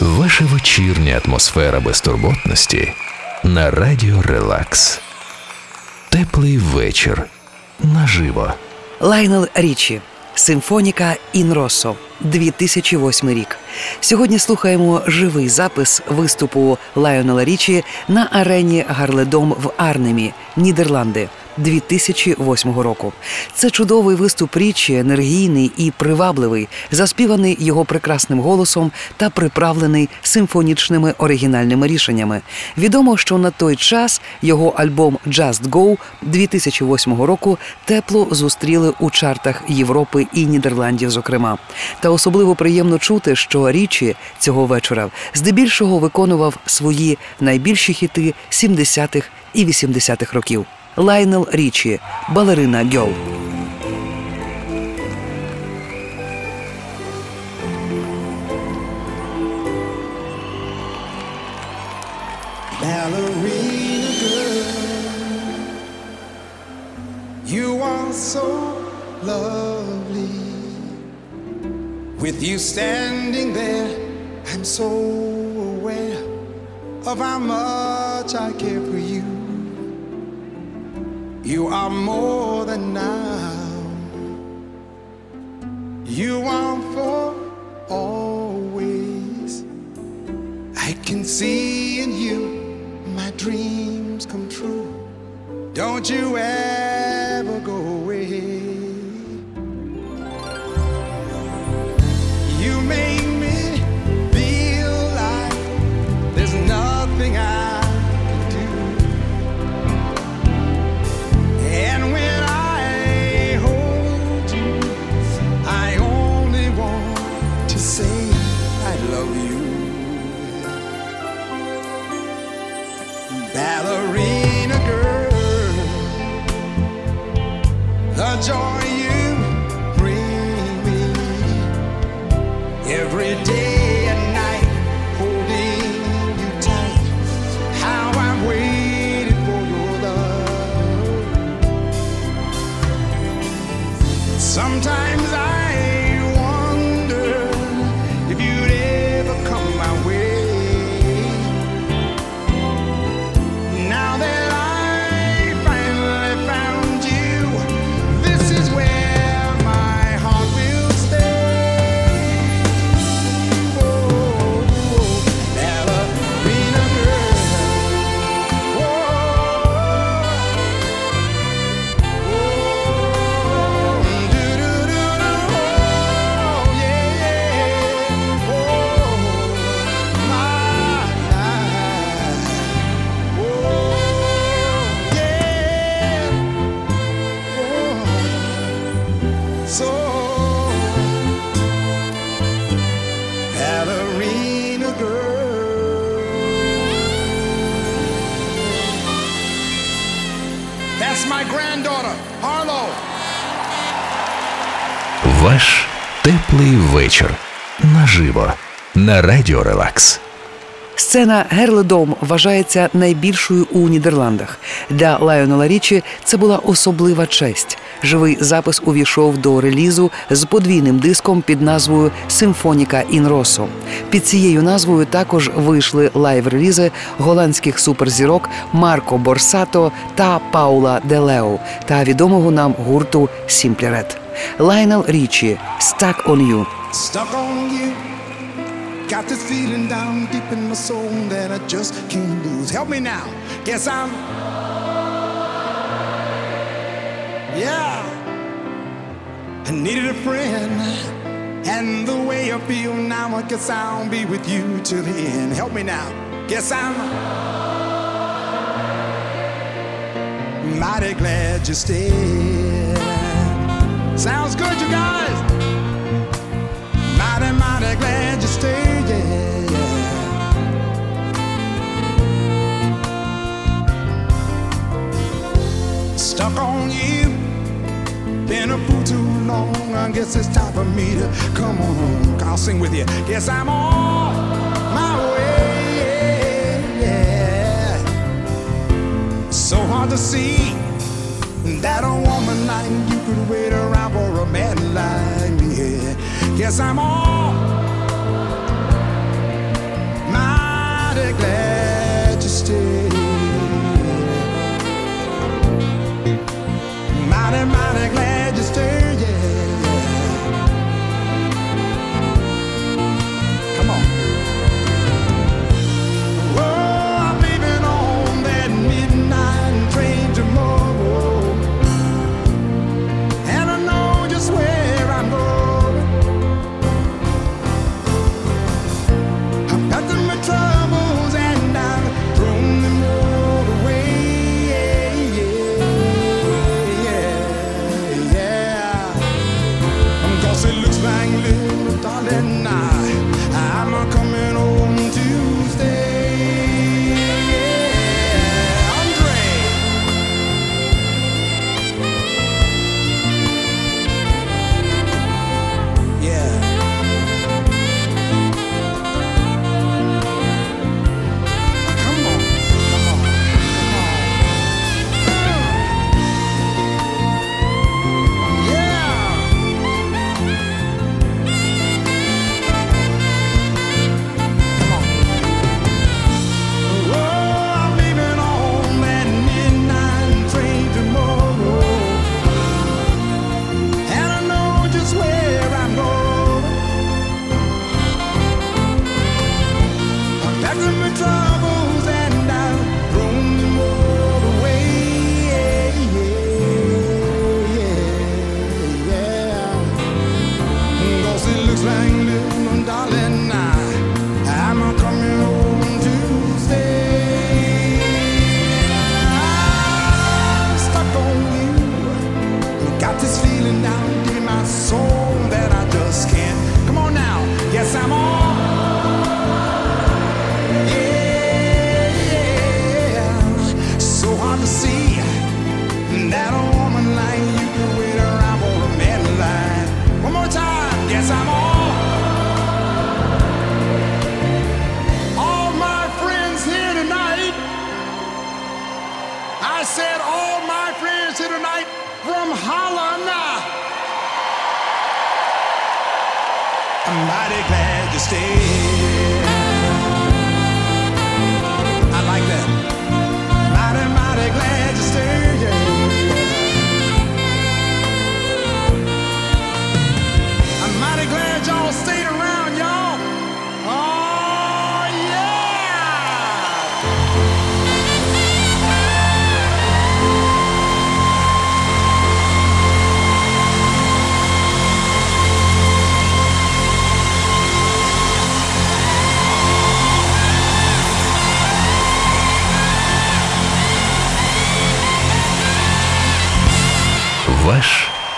Ваша вечірня атмосфера безтурботності на радіо Релакс. Теплий вечір наживо. Лайнел Річі. Симфоніка Інросо 2008 рік. Сьогодні слухаємо живий запис виступу Лайонела Річі на арені Гарледом в Арнемі, Нідерланди. 2008 року це чудовий виступ річі, енергійний і привабливий, заспіваний його прекрасним голосом та приправлений симфонічними оригінальними рішеннями. Відомо, що на той час його альбом «Just Go» 2008 року тепло зустріли у чартах Європи і Нідерландів, зокрема. Та особливо приємно чути, що річі цього вечора здебільшого виконував свої найбільші хіти 70-х і 80-х років. Лайнел Річі, балерина Гьол. Ballerina girl, you are so lovely. With you standing there, I'm so aware of how much I care for you. You are more than now. You are for always. I can see in you my dreams come true. Don't you ever go away. I love you. Ballerina girl, the joy you bring me. Every day and night, Ваш теплий вечір наживо на радіо Релакс. Сцена Герледом вважається найбільшою у Нідерландах. Для Лайонела Річі це була особлива честь. Живий запис увійшов до релізу з подвійним диском під назвою Симфоніка Ін Росо. Під цією назвою також вийшли лайв-релізи голландських суперзірок Марко Борсато та Паула Делео та відомого нам гурту Сімплірет. Лайнел Річі «Stuck on You» Stuck on you. Got this feeling down deep in my soul that I just can't lose. Help me now. Guess I'm. Yeah. I needed a friend. And the way I feel now, I guess I'll be with you till the end. Help me now. Guess I'm. Mighty glad you stayed. Sounds good, you guys. Mighty, mighty glad you stayed, yeah, yeah. Stuck on you. Been a fool too long. I guess it's time for me to come on home. I'll sing with you. Guess I'm on my way. Yeah. So hard to see that a woman like you could wait around for a man like me. Yes, I'm all mighty glad.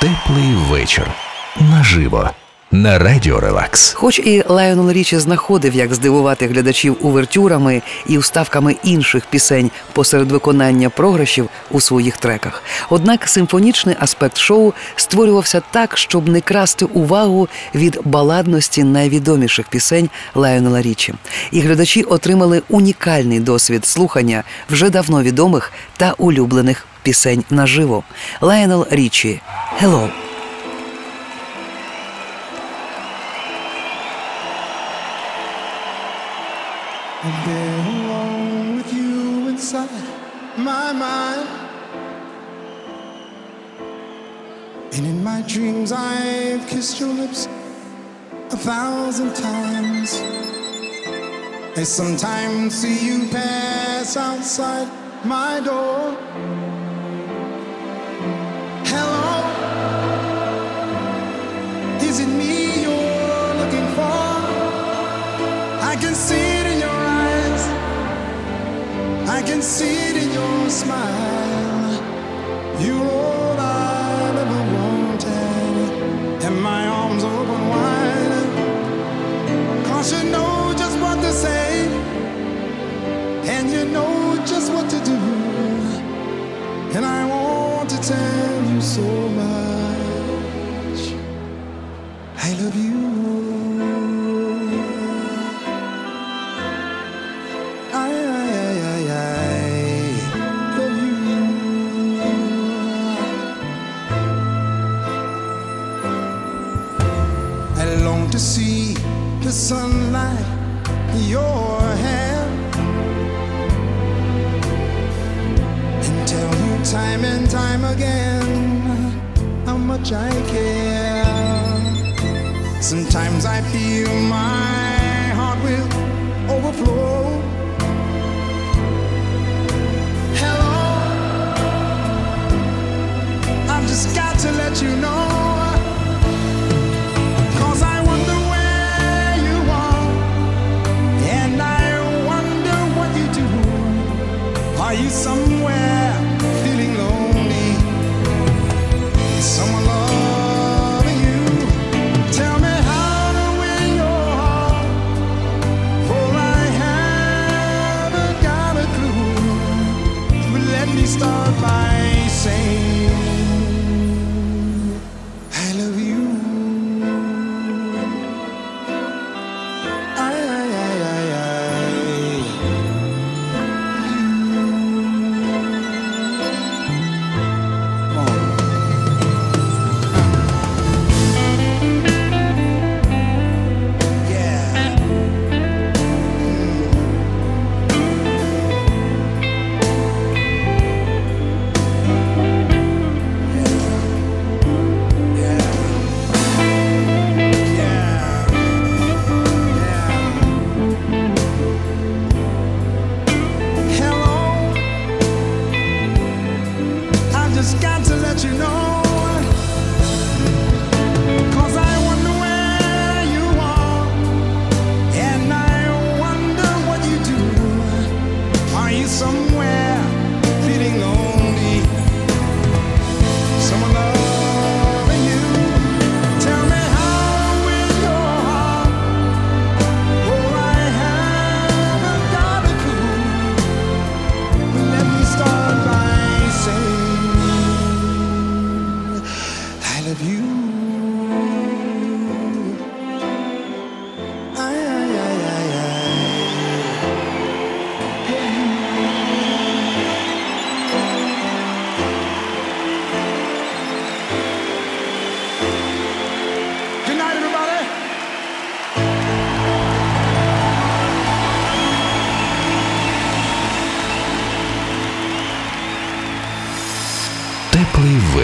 Теплий вечір. Наживо. На радіо Релакс. Хоч і Лайонел Річі знаходив, як здивувати глядачів увертюрами і уставками інших пісень посеред виконання програшів у своїх треках. Однак симфонічний аспект шоу створювався так, щоб не красти увагу від баладності найвідоміших пісень Лайонела Річі. І глядачі отримали унікальний досвід слухання вже давно відомих та улюблених пісень наживо. Лайонел Річі «Hello». I've been alone with you inside my mind. And in my dreams, I've kissed your lips a thousand times. I sometimes see you pass outside my door. Is it me you're looking for? I can see it in your eyes. I can see it in your smile. You're all I've ever wanted. And my arms open wide. Cause you know just what to say. And you know just what to do. And I want to tell you so much. Love you. I, I, I, I, I love you. I long to see the sunlight in your hair and tell you time and time again how much I care. Sometimes I feel my heart will overflow. Hello, I've just got to let you know.